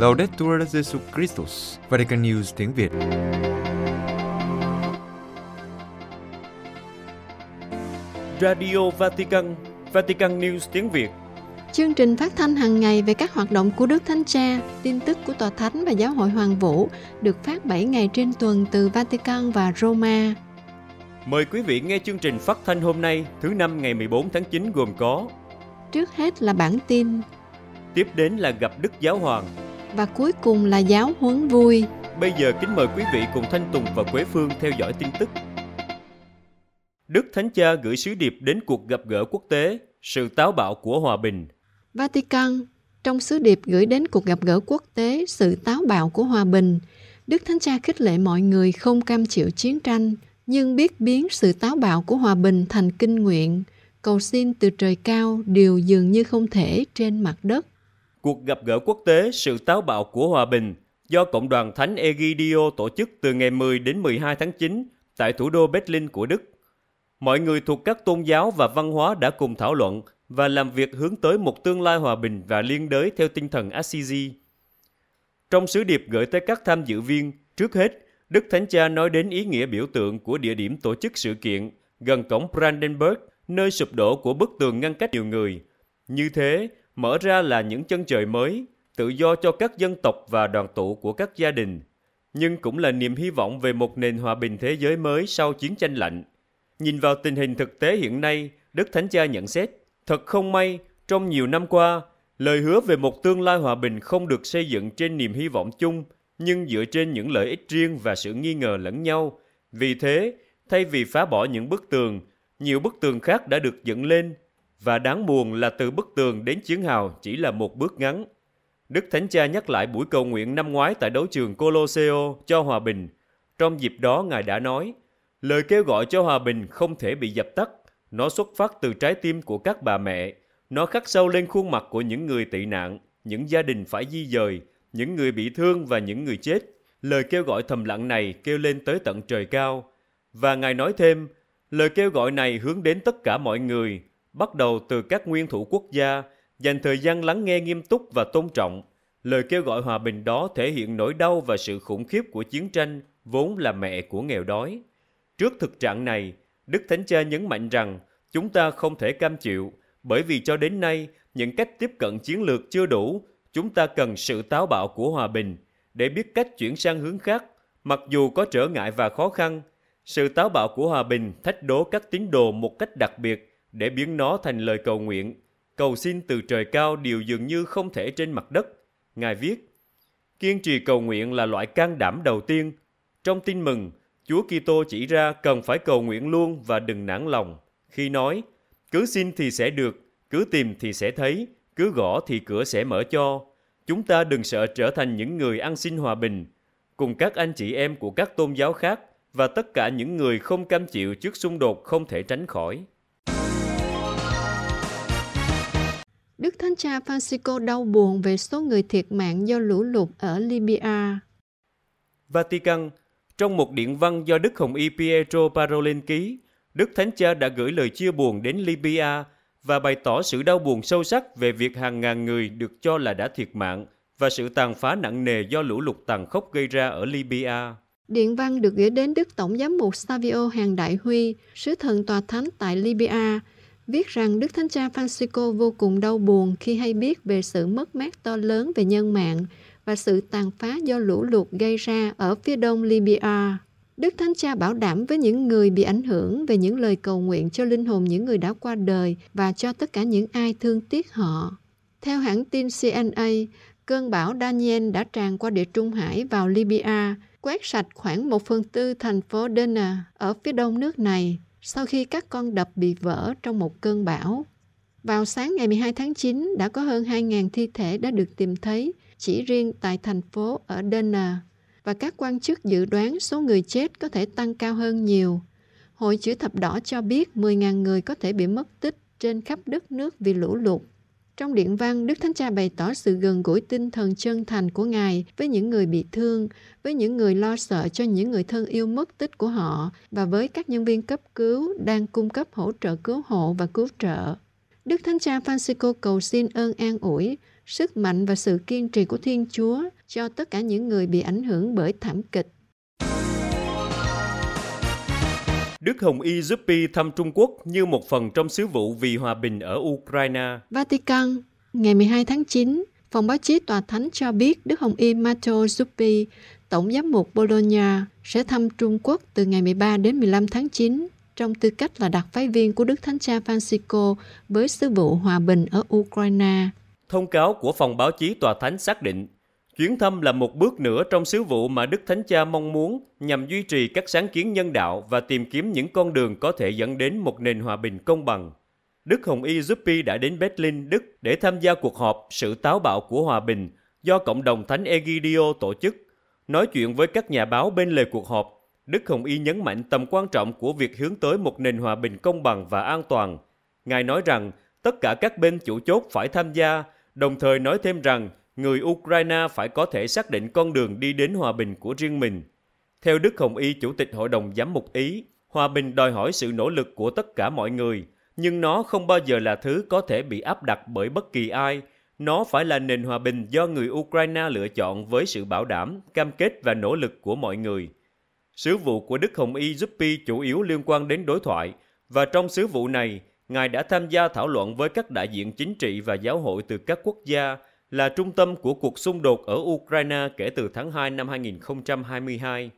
Laudetur Jesus Christus, Vatican News tiếng Việt. Radio Vatican, Vatican News tiếng Việt. Chương trình phát thanh hàng ngày về các hoạt động của Đức Thánh Cha, tin tức của Tòa Thánh và Giáo hội Hoàng Vũ được phát 7 ngày trên tuần từ Vatican và Roma. Mời quý vị nghe chương trình phát thanh hôm nay, thứ năm ngày 14 tháng 9 gồm có Trước hết là bản tin Tiếp đến là gặp Đức Giáo Hoàng và cuối cùng là giáo huấn vui. Bây giờ kính mời quý vị cùng Thanh Tùng và Quế Phương theo dõi tin tức. Đức Thánh Cha gửi sứ điệp đến cuộc gặp gỡ quốc tế, sự táo bạo của hòa bình. Vatican, trong sứ điệp gửi đến cuộc gặp gỡ quốc tế sự táo bạo của hòa bình, Đức Thánh Cha khích lệ mọi người không cam chịu chiến tranh, nhưng biết biến sự táo bạo của hòa bình thành kinh nguyện, cầu xin từ trời cao điều dường như không thể trên mặt đất. Cuộc gặp gỡ quốc tế sự táo bạo của hòa bình do Cộng đoàn Thánh Egidio tổ chức từ ngày 10 đến 12 tháng 9 tại thủ đô Berlin của Đức. Mọi người thuộc các tôn giáo và văn hóa đã cùng thảo luận và làm việc hướng tới một tương lai hòa bình và liên đới theo tinh thần Assisi. Trong sứ điệp gửi tới các tham dự viên, trước hết, Đức Thánh Cha nói đến ý nghĩa biểu tượng của địa điểm tổ chức sự kiện gần cổng Brandenburg, nơi sụp đổ của bức tường ngăn cách nhiều người. Như thế, mở ra là những chân trời mới, tự do cho các dân tộc và đoàn tụ của các gia đình, nhưng cũng là niềm hy vọng về một nền hòa bình thế giới mới sau chiến tranh lạnh. Nhìn vào tình hình thực tế hiện nay, Đức Thánh Cha nhận xét, thật không may, trong nhiều năm qua, lời hứa về một tương lai hòa bình không được xây dựng trên niềm hy vọng chung, nhưng dựa trên những lợi ích riêng và sự nghi ngờ lẫn nhau. Vì thế, thay vì phá bỏ những bức tường, nhiều bức tường khác đã được dựng lên, và đáng buồn là từ bức tường đến chiến hào chỉ là một bước ngắn. Đức Thánh Cha nhắc lại buổi cầu nguyện năm ngoái tại đấu trường Colosseo cho hòa bình. Trong dịp đó, Ngài đã nói, lời kêu gọi cho hòa bình không thể bị dập tắt. Nó xuất phát từ trái tim của các bà mẹ. Nó khắc sâu lên khuôn mặt của những người tị nạn, những gia đình phải di dời, những người bị thương và những người chết. Lời kêu gọi thầm lặng này kêu lên tới tận trời cao. Và Ngài nói thêm, lời kêu gọi này hướng đến tất cả mọi người, bắt đầu từ các nguyên thủ quốc gia, dành thời gian lắng nghe nghiêm túc và tôn trọng. Lời kêu gọi hòa bình đó thể hiện nỗi đau và sự khủng khiếp của chiến tranh, vốn là mẹ của nghèo đói. Trước thực trạng này, Đức Thánh Cha nhấn mạnh rằng chúng ta không thể cam chịu, bởi vì cho đến nay, những cách tiếp cận chiến lược chưa đủ, chúng ta cần sự táo bạo của hòa bình để biết cách chuyển sang hướng khác, mặc dù có trở ngại và khó khăn. Sự táo bạo của hòa bình thách đố các tín đồ một cách đặc biệt để biến nó thành lời cầu nguyện, cầu xin từ trời cao điều dường như không thể trên mặt đất. Ngài viết, kiên trì cầu nguyện là loại can đảm đầu tiên. Trong tin mừng, Chúa Kitô chỉ ra cần phải cầu nguyện luôn và đừng nản lòng. Khi nói, cứ xin thì sẽ được, cứ tìm thì sẽ thấy, cứ gõ thì cửa sẽ mở cho. Chúng ta đừng sợ trở thành những người ăn xin hòa bình, cùng các anh chị em của các tôn giáo khác và tất cả những người không cam chịu trước xung đột không thể tránh khỏi. Đức Thánh Cha Francisco đau buồn về số người thiệt mạng do lũ lụt ở Libya. Vatican, trong một điện văn do Đức Hồng Y Pietro Parolin ký, Đức Thánh Cha đã gửi lời chia buồn đến Libya và bày tỏ sự đau buồn sâu sắc về việc hàng ngàn người được cho là đã thiệt mạng và sự tàn phá nặng nề do lũ lụt tàn khốc gây ra ở Libya. Điện văn được gửi đến Đức Tổng giám mục Savio Hàng Đại Huy, sứ thần tòa thánh tại Libya, viết rằng Đức Thánh Cha Francisco vô cùng đau buồn khi hay biết về sự mất mát to lớn về nhân mạng và sự tàn phá do lũ lụt gây ra ở phía đông Libya. Đức Thánh Cha bảo đảm với những người bị ảnh hưởng về những lời cầu nguyện cho linh hồn những người đã qua đời và cho tất cả những ai thương tiếc họ. Theo hãng tin CNA, cơn bão Daniel đã tràn qua địa Trung Hải vào Libya, quét sạch khoảng một phần tư thành phố Derna ở phía đông nước này sau khi các con đập bị vỡ trong một cơn bão. Vào sáng ngày 12 tháng 9 đã có hơn 2.000 thi thể đã được tìm thấy chỉ riêng tại thành phố ở Dena và các quan chức dự đoán số người chết có thể tăng cao hơn nhiều. Hội chữ thập đỏ cho biết 10.000 người có thể bị mất tích trên khắp đất nước vì lũ lụt. Trong điện văn, Đức Thánh Cha bày tỏ sự gần gũi tinh thần chân thành của Ngài với những người bị thương, với những người lo sợ cho những người thân yêu mất tích của họ và với các nhân viên cấp cứu đang cung cấp hỗ trợ cứu hộ và cứu trợ. Đức Thánh Cha Francisco cầu xin ơn an ủi, sức mạnh và sự kiên trì của Thiên Chúa cho tất cả những người bị ảnh hưởng bởi thảm kịch. Đức Hồng Y giúp Pi thăm Trung Quốc như một phần trong sứ vụ vì hòa bình ở Ukraine. Vatican, ngày 12 tháng 9, phòng báo chí tòa thánh cho biết Đức Hồng Y Matteo Zuppi, Tổng giám mục Bologna, sẽ thăm Trung Quốc từ ngày 13 đến 15 tháng 9 trong tư cách là đặc phái viên của Đức Thánh Cha Francisco với sứ vụ hòa bình ở Ukraine. Thông cáo của phòng báo chí tòa thánh xác định, chuyến thăm là một bước nữa trong sứ vụ mà Đức Thánh Cha mong muốn nhằm duy trì các sáng kiến nhân đạo và tìm kiếm những con đường có thể dẫn đến một nền hòa bình công bằng. Đức Hồng Y Zuppi đã đến Berlin, Đức để tham gia cuộc họp Sự táo bạo của hòa bình do Cộng đồng Thánh Egidio tổ chức. Nói chuyện với các nhà báo bên lề cuộc họp, Đức Hồng Y nhấn mạnh tầm quan trọng của việc hướng tới một nền hòa bình công bằng và an toàn. Ngài nói rằng tất cả các bên chủ chốt phải tham gia, đồng thời nói thêm rằng người Ukraine phải có thể xác định con đường đi đến hòa bình của riêng mình. Theo Đức Hồng Y, Chủ tịch Hội đồng Giám mục Ý, hòa bình đòi hỏi sự nỗ lực của tất cả mọi người, nhưng nó không bao giờ là thứ có thể bị áp đặt bởi bất kỳ ai. Nó phải là nền hòa bình do người Ukraine lựa chọn với sự bảo đảm, cam kết và nỗ lực của mọi người. Sứ vụ của Đức Hồng Y Zuppi chủ yếu liên quan đến đối thoại, và trong sứ vụ này, Ngài đã tham gia thảo luận với các đại diện chính trị và giáo hội từ các quốc gia, là trung tâm của cuộc xung đột ở Ukraine kể từ tháng 2 năm 2022.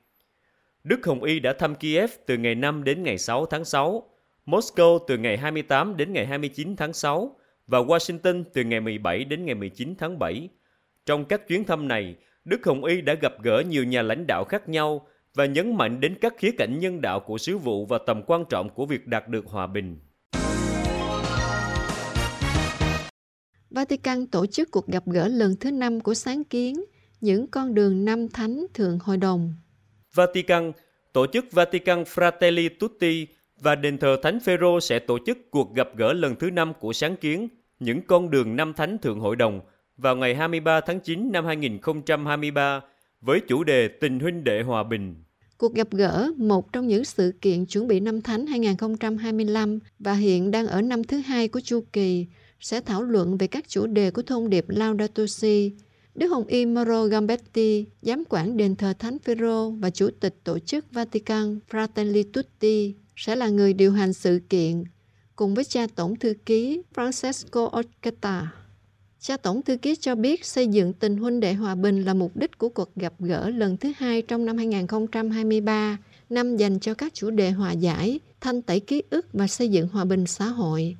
Đức Hồng Y đã thăm Kiev từ ngày 5 đến ngày 6 tháng 6, Moscow từ ngày 28 đến ngày 29 tháng 6 và Washington từ ngày 17 đến ngày 19 tháng 7. Trong các chuyến thăm này, Đức Hồng Y đã gặp gỡ nhiều nhà lãnh đạo khác nhau và nhấn mạnh đến các khía cạnh nhân đạo của sứ vụ và tầm quan trọng của việc đạt được hòa bình. Vatican tổ chức cuộc gặp gỡ lần thứ năm của sáng kiến những con đường năm thánh thượng hội đồng. Vatican, tổ chức Vatican Fratelli Tutti và đền thờ Thánh Phêrô sẽ tổ chức cuộc gặp gỡ lần thứ năm của sáng kiến những con đường năm thánh thượng hội đồng vào ngày 23 tháng 9 năm 2023 với chủ đề Tình huynh đệ hòa bình. Cuộc gặp gỡ, một trong những sự kiện chuẩn bị năm Thánh 2025 và hiện đang ở năm thứ hai của chu kỳ, sẽ thảo luận về các chủ đề của thông điệp Laudato Si. Đức Hồng Y Mauro Gambetti, giám quản đền thờ Thánh Phêrô và chủ tịch tổ chức Vatican Fratelli Tutti sẽ là người điều hành sự kiện, cùng với cha tổng thư ký Francesco Occhetta. Cha Tổng Thư ký cho biết xây dựng tình huynh đệ hòa bình là mục đích của cuộc gặp gỡ lần thứ hai trong năm 2023, năm dành cho các chủ đề hòa giải, thanh tẩy ký ức và xây dựng hòa bình xã hội.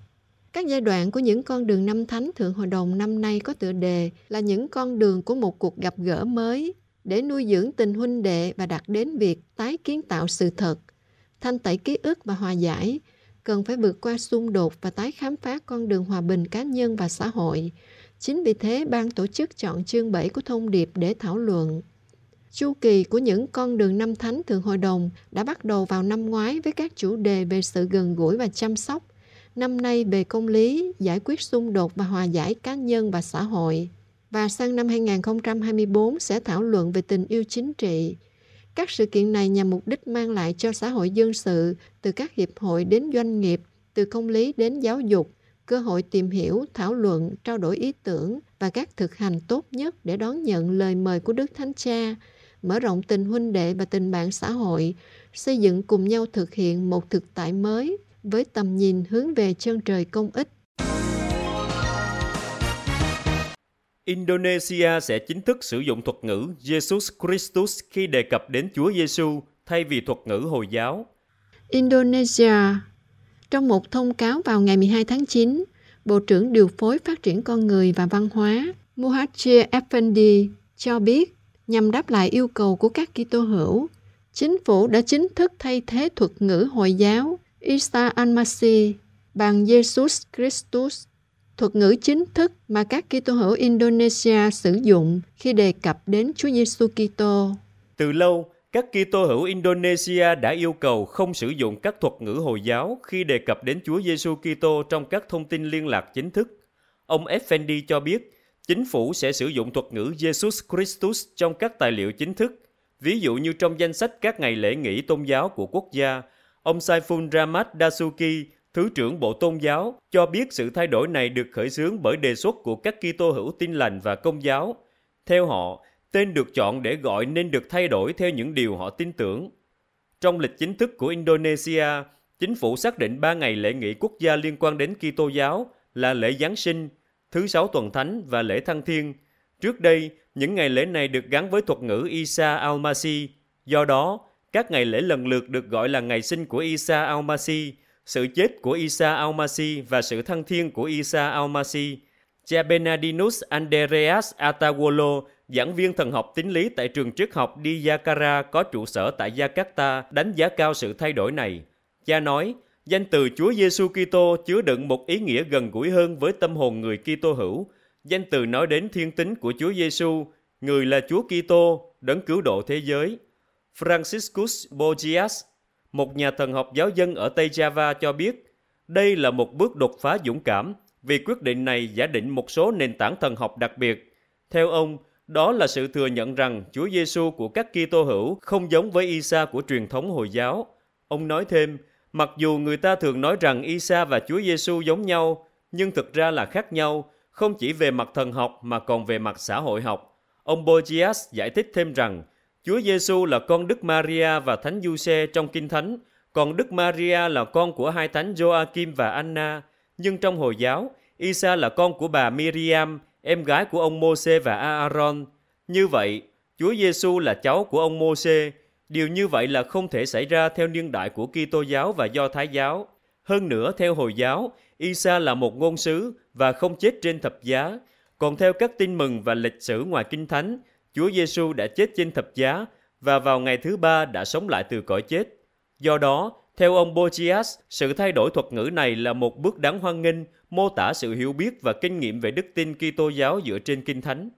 Các giai đoạn của những con đường năm thánh Thượng Hội đồng năm nay có tựa đề là những con đường của một cuộc gặp gỡ mới để nuôi dưỡng tình huynh đệ và đạt đến việc tái kiến tạo sự thật, thanh tẩy ký ức và hòa giải, cần phải vượt qua xung đột và tái khám phá con đường hòa bình cá nhân và xã hội, Chính vì thế, ban tổ chức chọn chương 7 của thông điệp để thảo luận. Chu kỳ của những con đường năm thánh Thượng Hội đồng đã bắt đầu vào năm ngoái với các chủ đề về sự gần gũi và chăm sóc, năm nay về công lý, giải quyết xung đột và hòa giải cá nhân và xã hội. Và sang năm 2024 sẽ thảo luận về tình yêu chính trị. Các sự kiện này nhằm mục đích mang lại cho xã hội dân sự, từ các hiệp hội đến doanh nghiệp, từ công lý đến giáo dục, cơ hội tìm hiểu, thảo luận, trao đổi ý tưởng và các thực hành tốt nhất để đón nhận lời mời của Đức Thánh Cha, mở rộng tình huynh đệ và tình bạn xã hội, xây dựng cùng nhau thực hiện một thực tại mới với tầm nhìn hướng về chân trời công ích. Indonesia sẽ chính thức sử dụng thuật ngữ Jesus Christus khi đề cập đến Chúa Giêsu thay vì thuật ngữ Hồi giáo. Indonesia trong một thông cáo vào ngày 12 tháng 9, Bộ trưởng Điều phối Phát triển Con Người và Văn hóa Muhajir Effendi cho biết nhằm đáp lại yêu cầu của các Kitô hữu, chính phủ đã chính thức thay thế thuật ngữ Hồi giáo Isa Almasi bằng Jesus Christus, thuật ngữ chính thức mà các Kitô hữu Indonesia sử dụng khi đề cập đến Chúa Giêsu Kitô. Từ lâu, các Kitô hữu Indonesia đã yêu cầu không sử dụng các thuật ngữ Hồi giáo khi đề cập đến Chúa Giêsu Kitô trong các thông tin liên lạc chính thức. Ông Effendi cho biết, chính phủ sẽ sử dụng thuật ngữ Jesus Christus trong các tài liệu chính thức, ví dụ như trong danh sách các ngày lễ nghỉ tôn giáo của quốc gia. Ông Saiful Rahmat Dasuki, Thứ trưởng Bộ Tôn giáo cho biết sự thay đổi này được khởi xướng bởi đề xuất của các Kitô hữu tin lành và công giáo. Theo họ, tên được chọn để gọi nên được thay đổi theo những điều họ tin tưởng. Trong lịch chính thức của Indonesia, chính phủ xác định ba ngày lễ nghỉ quốc gia liên quan đến Kitô giáo là lễ Giáng sinh, thứ sáu tuần thánh và lễ Thăng Thiên. Trước đây, những ngày lễ này được gắn với thuật ngữ Isa al-Masih. Do đó, các ngày lễ lần lượt được gọi là ngày sinh của Isa al-Masih, sự chết của Isa al-Masih và sự thăng thiên của Isa al-Masih. Cha Benadinus Andreas Atawolo, giảng viên thần học tín lý tại trường triết học Diyakara có trụ sở tại Jakarta, đánh giá cao sự thay đổi này. Cha nói, danh từ Chúa Giêsu Kitô chứa đựng một ý nghĩa gần gũi hơn với tâm hồn người Kitô hữu. Danh từ nói đến thiên tính của Chúa Giêsu, người là Chúa Kitô, đấng cứu độ thế giới. Franciscus Borgias, một nhà thần học giáo dân ở Tây Java cho biết, đây là một bước đột phá dũng cảm vì quyết định này giả định một số nền tảng thần học đặc biệt. Theo ông, đó là sự thừa nhận rằng Chúa Giêsu của các Kitô hữu không giống với Isa của truyền thống Hồi giáo. Ông nói thêm, mặc dù người ta thường nói rằng Isa và Chúa Giêsu giống nhau, nhưng thực ra là khác nhau, không chỉ về mặt thần học mà còn về mặt xã hội học. Ông Bogias giải thích thêm rằng Chúa Giêsu là con Đức Maria và Thánh Giuse trong Kinh Thánh, còn Đức Maria là con của hai thánh Joachim và Anna. Nhưng trong Hồi giáo, Isa là con của bà Miriam, em gái của ông Môse và Aaron. Như vậy, Chúa Giêsu là cháu của ông Môse. Điều như vậy là không thể xảy ra theo niên đại của Kitô giáo và Do Thái giáo. Hơn nữa, theo Hồi giáo, Isa là một ngôn sứ và không chết trên thập giá. Còn theo các tin mừng và lịch sử ngoài Kinh Thánh, Chúa Giêsu đã chết trên thập giá và vào ngày thứ ba đã sống lại từ cõi chết. Do đó, theo ông Bochias, sự thay đổi thuật ngữ này là một bước đáng hoan nghênh, mô tả sự hiểu biết và kinh nghiệm về đức tin Kitô giáo dựa trên Kinh Thánh.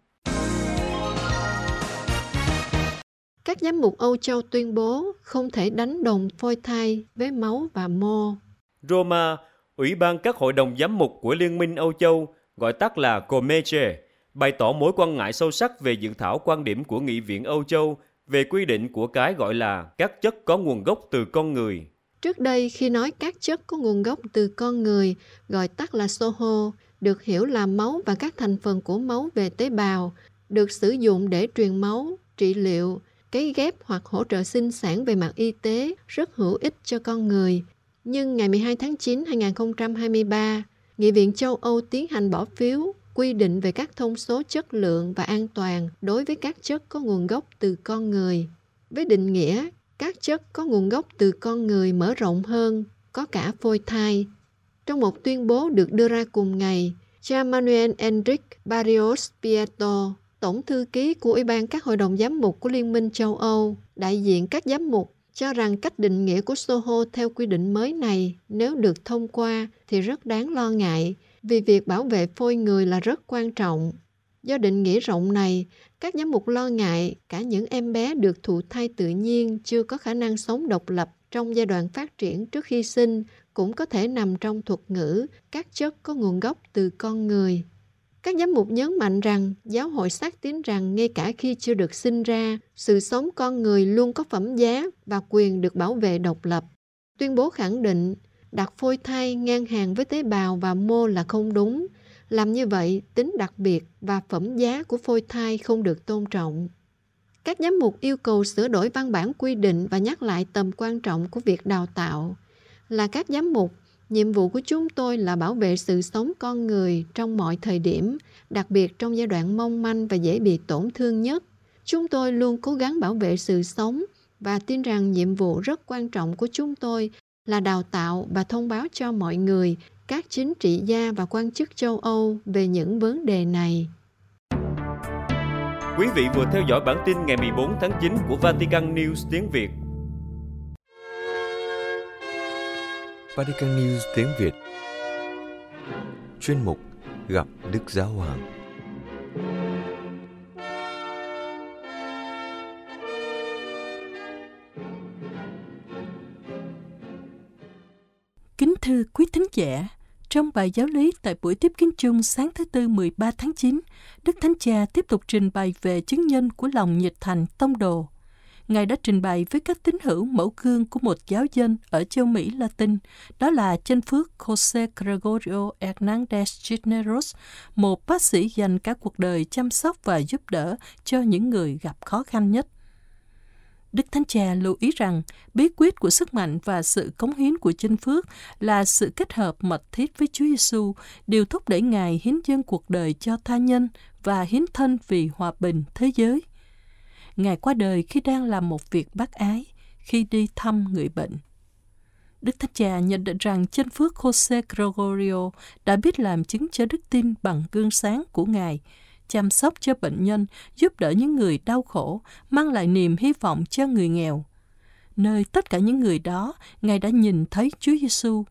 Các giám mục Âu Châu tuyên bố không thể đánh đồng phôi thai với máu và mô. Roma, Ủy ban các hội đồng giám mục của Liên minh Âu Châu, gọi tắt là Comeche, bày tỏ mối quan ngại sâu sắc về dự thảo quan điểm của Nghị viện Âu Châu về quy định của cái gọi là các chất có nguồn gốc từ con người. Trước đây khi nói các chất có nguồn gốc từ con người, gọi tắt là SOHO, được hiểu là máu và các thành phần của máu về tế bào, được sử dụng để truyền máu, trị liệu, cấy ghép hoặc hỗ trợ sinh sản về mặt y tế rất hữu ích cho con người. Nhưng ngày 12 tháng 9 2023, Nghị viện châu Âu tiến hành bỏ phiếu quy định về các thông số chất lượng và an toàn đối với các chất có nguồn gốc từ con người. Với định nghĩa, các chất có nguồn gốc từ con người mở rộng hơn, có cả phôi thai. Trong một tuyên bố được đưa ra cùng ngày, cha Manuel Enrique Barrios Prieto, tổng thư ký của Ủy ban các hội đồng giám mục của Liên minh châu Âu, đại diện các giám mục cho rằng cách định nghĩa của Soho theo quy định mới này nếu được thông qua thì rất đáng lo ngại vì việc bảo vệ phôi người là rất quan trọng. Do định nghĩa rộng này, các giám mục lo ngại cả những em bé được thụ thai tự nhiên chưa có khả năng sống độc lập trong giai đoạn phát triển trước khi sinh cũng có thể nằm trong thuật ngữ các chất có nguồn gốc từ con người. Các giám mục nhấn mạnh rằng giáo hội xác tín rằng ngay cả khi chưa được sinh ra, sự sống con người luôn có phẩm giá và quyền được bảo vệ độc lập. Tuyên bố khẳng định đặt phôi thai ngang hàng với tế bào và mô là không đúng. Làm như vậy, tính đặc biệt và phẩm giá của phôi thai không được tôn trọng. Các giám mục yêu cầu sửa đổi văn bản quy định và nhắc lại tầm quan trọng của việc đào tạo. Là các giám mục, nhiệm vụ của chúng tôi là bảo vệ sự sống con người trong mọi thời điểm, đặc biệt trong giai đoạn mong manh và dễ bị tổn thương nhất. Chúng tôi luôn cố gắng bảo vệ sự sống và tin rằng nhiệm vụ rất quan trọng của chúng tôi là đào tạo và thông báo cho mọi người, các chính trị gia và quan chức châu Âu về những vấn đề này. Quý vị vừa theo dõi bản tin ngày 14 tháng 9 của Vatican News tiếng Việt. Vatican News tiếng Việt Chuyên mục Gặp Đức Giáo Hoàng thưa quý thính giả, trong bài giáo lý tại buổi tiếp kiến chung sáng thứ Tư 13 tháng 9, Đức Thánh Cha tiếp tục trình bày về chứng nhân của lòng nhiệt thành tông đồ. Ngài đã trình bày với các tín hữu mẫu gương của một giáo dân ở châu Mỹ Latin, đó là chân phước Jose Gregorio Hernandez Cisneros, một bác sĩ dành cả cuộc đời chăm sóc và giúp đỡ cho những người gặp khó khăn nhất. Đức Thánh Cha lưu ý rằng bí quyết của sức mạnh và sự cống hiến của chinh phước là sự kết hợp mật thiết với Chúa Giêsu, điều thúc đẩy Ngài hiến dâng cuộc đời cho tha nhân và hiến thân vì hòa bình thế giới. Ngài qua đời khi đang làm một việc bác ái, khi đi thăm người bệnh. Đức Thánh Cha nhận định rằng chân phước Jose Gregorio đã biết làm chứng cho đức tin bằng gương sáng của Ngài, chăm sóc cho bệnh nhân, giúp đỡ những người đau khổ, mang lại niềm hy vọng cho người nghèo. Nơi tất cả những người đó, Ngài đã nhìn thấy Chúa Giêsu.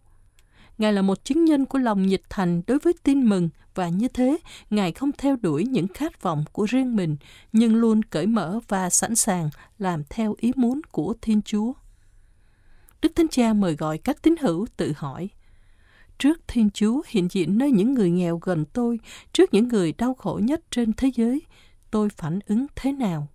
Ngài là một chứng nhân của lòng nhiệt thành đối với tin mừng và như thế, Ngài không theo đuổi những khát vọng của riêng mình, nhưng luôn cởi mở và sẵn sàng làm theo ý muốn của Thiên Chúa. Đức Thánh Cha mời gọi các tín hữu tự hỏi, trước Thiên Chúa hiện diện nơi những người nghèo gần tôi, trước những người đau khổ nhất trên thế giới, tôi phản ứng thế nào?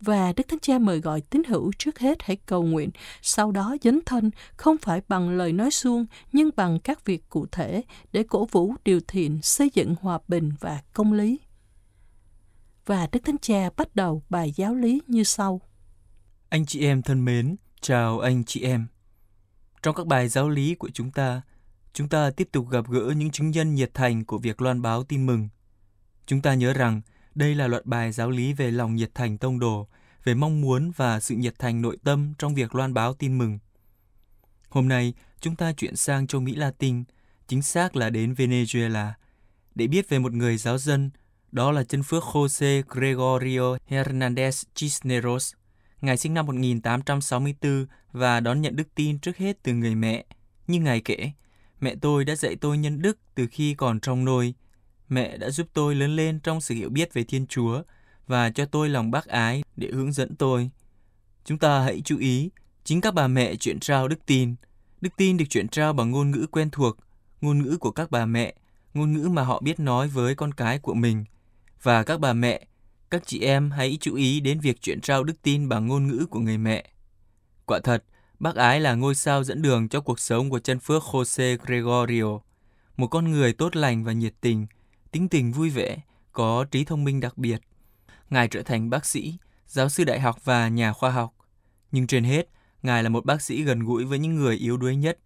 Và Đức Thánh Cha mời gọi tín hữu trước hết hãy cầu nguyện, sau đó dấn thân không phải bằng lời nói suông nhưng bằng các việc cụ thể để cổ vũ điều thiện, xây dựng hòa bình và công lý. Và Đức Thánh Cha bắt đầu bài giáo lý như sau. Anh chị em thân mến, chào anh chị em. Trong các bài giáo lý của chúng ta, chúng ta tiếp tục gặp gỡ những chứng nhân nhiệt thành của việc loan báo tin mừng. Chúng ta nhớ rằng đây là loạt bài giáo lý về lòng nhiệt thành tông đồ, về mong muốn và sự nhiệt thành nội tâm trong việc loan báo tin mừng. Hôm nay, chúng ta chuyển sang châu Mỹ Latin, chính xác là đến Venezuela, để biết về một người giáo dân, đó là chân phước Jose Gregorio Hernandez Cisneros. Ngài sinh năm 1864 và đón nhận đức tin trước hết từ người mẹ. Như Ngài kể, mẹ tôi đã dạy tôi nhân đức từ khi còn trong nôi, mẹ đã giúp tôi lớn lên trong sự hiểu biết về Thiên Chúa và cho tôi lòng bác ái để hướng dẫn tôi. Chúng ta hãy chú ý, chính các bà mẹ chuyển trao đức tin. Đức tin được chuyển trao bằng ngôn ngữ quen thuộc, ngôn ngữ của các bà mẹ, ngôn ngữ mà họ biết nói với con cái của mình. Và các bà mẹ, các chị em hãy chú ý đến việc chuyển trao đức tin bằng ngôn ngữ của người mẹ. Quả thật, bác ái là ngôi sao dẫn đường cho cuộc sống của chân phước Jose Gregorio, một con người tốt lành và nhiệt tình, tính tình vui vẻ, có trí thông minh đặc biệt. Ngài trở thành bác sĩ, giáo sư đại học và nhà khoa học. Nhưng trên hết, Ngài là một bác sĩ gần gũi với những người yếu đuối nhất.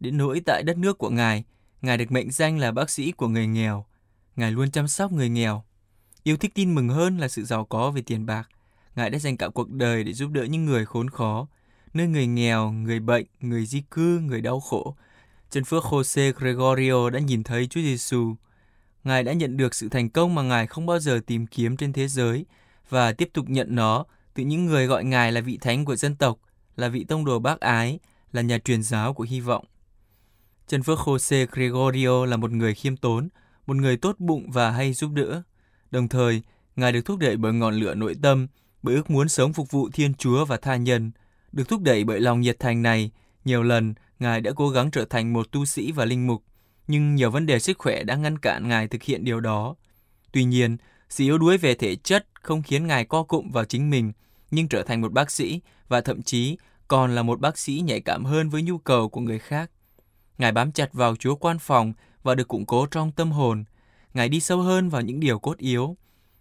Đến nỗi tại đất nước của Ngài, Ngài được mệnh danh là bác sĩ của người nghèo. Ngài luôn chăm sóc người nghèo. Yêu thích tin mừng hơn là sự giàu có về tiền bạc. Ngài đã dành cả cuộc đời để giúp đỡ những người khốn khó, nơi người nghèo, người bệnh, người di cư, người đau khổ. Chân phước Jose Gregorio đã nhìn thấy Chúa Giêsu Ngài đã nhận được sự thành công mà Ngài không bao giờ tìm kiếm trên thế giới và tiếp tục nhận nó từ những người gọi Ngài là vị thánh của dân tộc, là vị tông đồ bác ái, là nhà truyền giáo của hy vọng. Chân Phước Jose Gregorio là một người khiêm tốn, một người tốt bụng và hay giúp đỡ. Đồng thời, Ngài được thúc đẩy bởi ngọn lửa nội tâm, bởi ước muốn sống phục vụ Thiên Chúa và tha nhân. Được thúc đẩy bởi lòng nhiệt thành này, nhiều lần Ngài đã cố gắng trở thành một tu sĩ và linh mục nhưng nhiều vấn đề sức khỏe đã ngăn cản Ngài thực hiện điều đó. Tuy nhiên, sự yếu đuối về thể chất không khiến Ngài co cụm vào chính mình, nhưng trở thành một bác sĩ và thậm chí còn là một bác sĩ nhạy cảm hơn với nhu cầu của người khác. Ngài bám chặt vào Chúa quan phòng và được củng cố trong tâm hồn. Ngài đi sâu hơn vào những điều cốt yếu.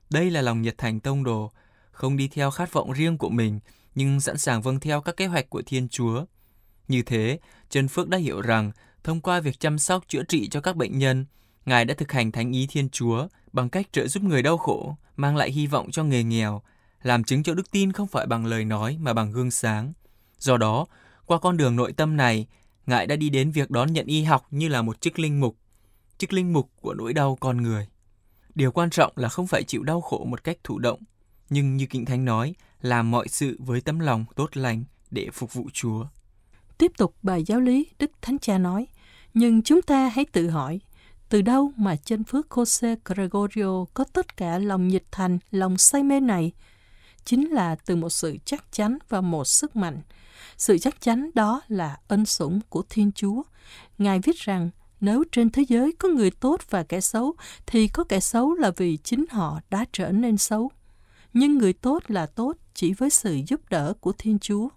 Đây là lòng nhiệt thành tông đồ, không đi theo khát vọng riêng của mình, nhưng sẵn sàng vâng theo các kế hoạch của Thiên Chúa. Như thế, Trần Phước đã hiểu rằng thông qua việc chăm sóc chữa trị cho các bệnh nhân, Ngài đã thực hành thánh ý Thiên Chúa bằng cách trợ giúp người đau khổ, mang lại hy vọng cho người nghèo, làm chứng cho đức tin không phải bằng lời nói mà bằng gương sáng. Do đó, qua con đường nội tâm này, Ngài đã đi đến việc đón nhận y học như là một chức linh mục, chức linh mục của nỗi đau con người. Điều quan trọng là không phải chịu đau khổ một cách thụ động, nhưng như Kinh Thánh nói, làm mọi sự với tấm lòng tốt lành để phục vụ Chúa. Tiếp tục bài giáo lý, Đức Thánh Cha nói, nhưng chúng ta hãy tự hỏi, từ đâu mà chân phước Jose Gregorio có tất cả lòng nhiệt thành, lòng say mê này? Chính là từ một sự chắc chắn và một sức mạnh. Sự chắc chắn đó là ân sủng của Thiên Chúa. Ngài viết rằng, nếu trên thế giới có người tốt và kẻ xấu, thì có kẻ xấu là vì chính họ đã trở nên xấu nhưng người tốt là tốt chỉ với sự giúp đỡ của Thiên Chúa.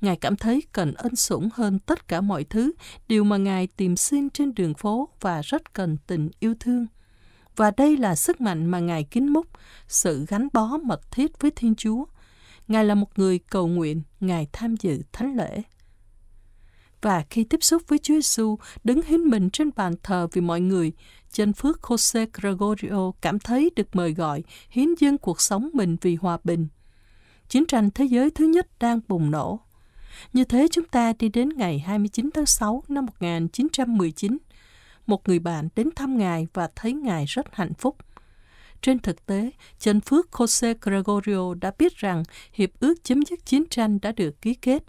Ngài cảm thấy cần ân sủng hơn tất cả mọi thứ, điều mà Ngài tìm xin trên đường phố và rất cần tình yêu thương. Và đây là sức mạnh mà Ngài kính múc, sự gắn bó mật thiết với Thiên Chúa. Ngài là một người cầu nguyện, Ngài tham dự thánh lễ. Và khi tiếp xúc với Chúa Giêsu đứng hiến mình trên bàn thờ vì mọi người, chân phước Jose Gregorio cảm thấy được mời gọi hiến dâng cuộc sống mình vì hòa bình. Chiến tranh thế giới thứ nhất đang bùng nổ. Như thế chúng ta đi đến ngày 29 tháng 6 năm 1919. Một người bạn đến thăm Ngài và thấy Ngài rất hạnh phúc. Trên thực tế, chân phước Jose Gregorio đã biết rằng hiệp ước chấm dứt chiến tranh đã được ký kết.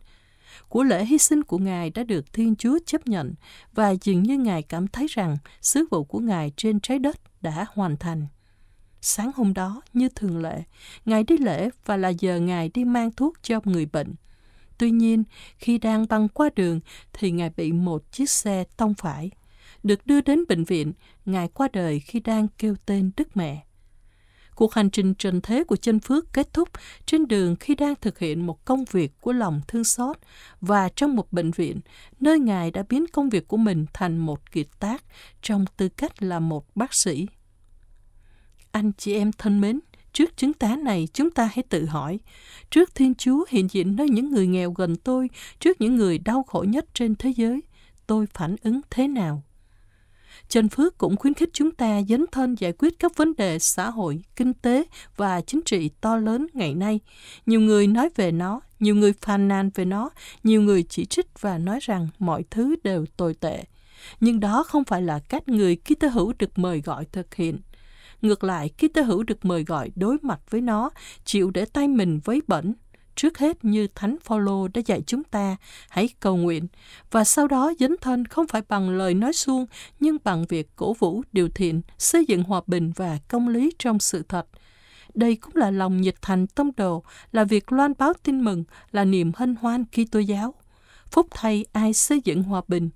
Của lễ hy sinh của Ngài đã được Thiên Chúa chấp nhận và dường như Ngài cảm thấy rằng sứ vụ của Ngài trên trái đất đã hoàn thành. Sáng hôm đó, như thường lệ, Ngài đi lễ và là giờ Ngài đi mang thuốc cho người bệnh. Tuy nhiên, khi đang băng qua đường thì Ngài bị một chiếc xe tông phải. Được đưa đến bệnh viện, Ngài qua đời khi đang kêu tên Đức Mẹ. Cuộc hành trình trần thế của chân phước kết thúc trên đường khi đang thực hiện một công việc của lòng thương xót và trong một bệnh viện, nơi Ngài đã biến công việc của mình thành một kiệt tác trong tư cách là một bác sĩ. Anh chị em thân mến, trước chứng tá này chúng ta hãy tự hỏi, trước Thiên Chúa hiện diện nơi những người nghèo gần tôi, trước những người đau khổ nhất trên thế giới, tôi phản ứng thế nào? Trần Phước cũng khuyến khích chúng ta dấn thân giải quyết các vấn đề xã hội, kinh tế và chính trị to lớn ngày nay. Nhiều người nói về nó, nhiều người phàn nàn về nó, nhiều người chỉ trích và nói rằng mọi thứ đều tồi tệ. Nhưng đó không phải là cách người Kitô hữu được mời gọi thực hiện. Ngược lại, Kitô hữu được mời gọi đối mặt với nó, chịu để tay mình với bẩn, trước hết như Thánh Phaolô đã dạy chúng ta, hãy cầu nguyện và sau đó dấn thân không phải bằng lời nói suông nhưng bằng việc cổ vũ điều thiện, xây dựng hòa bình và công lý trong sự thật. Đây cũng là lòng nhiệt thành tông đồ, là việc loan báo tin mừng, là niềm hân hoan khi tôi giáo. Phúc thay ai xây dựng hòa bình,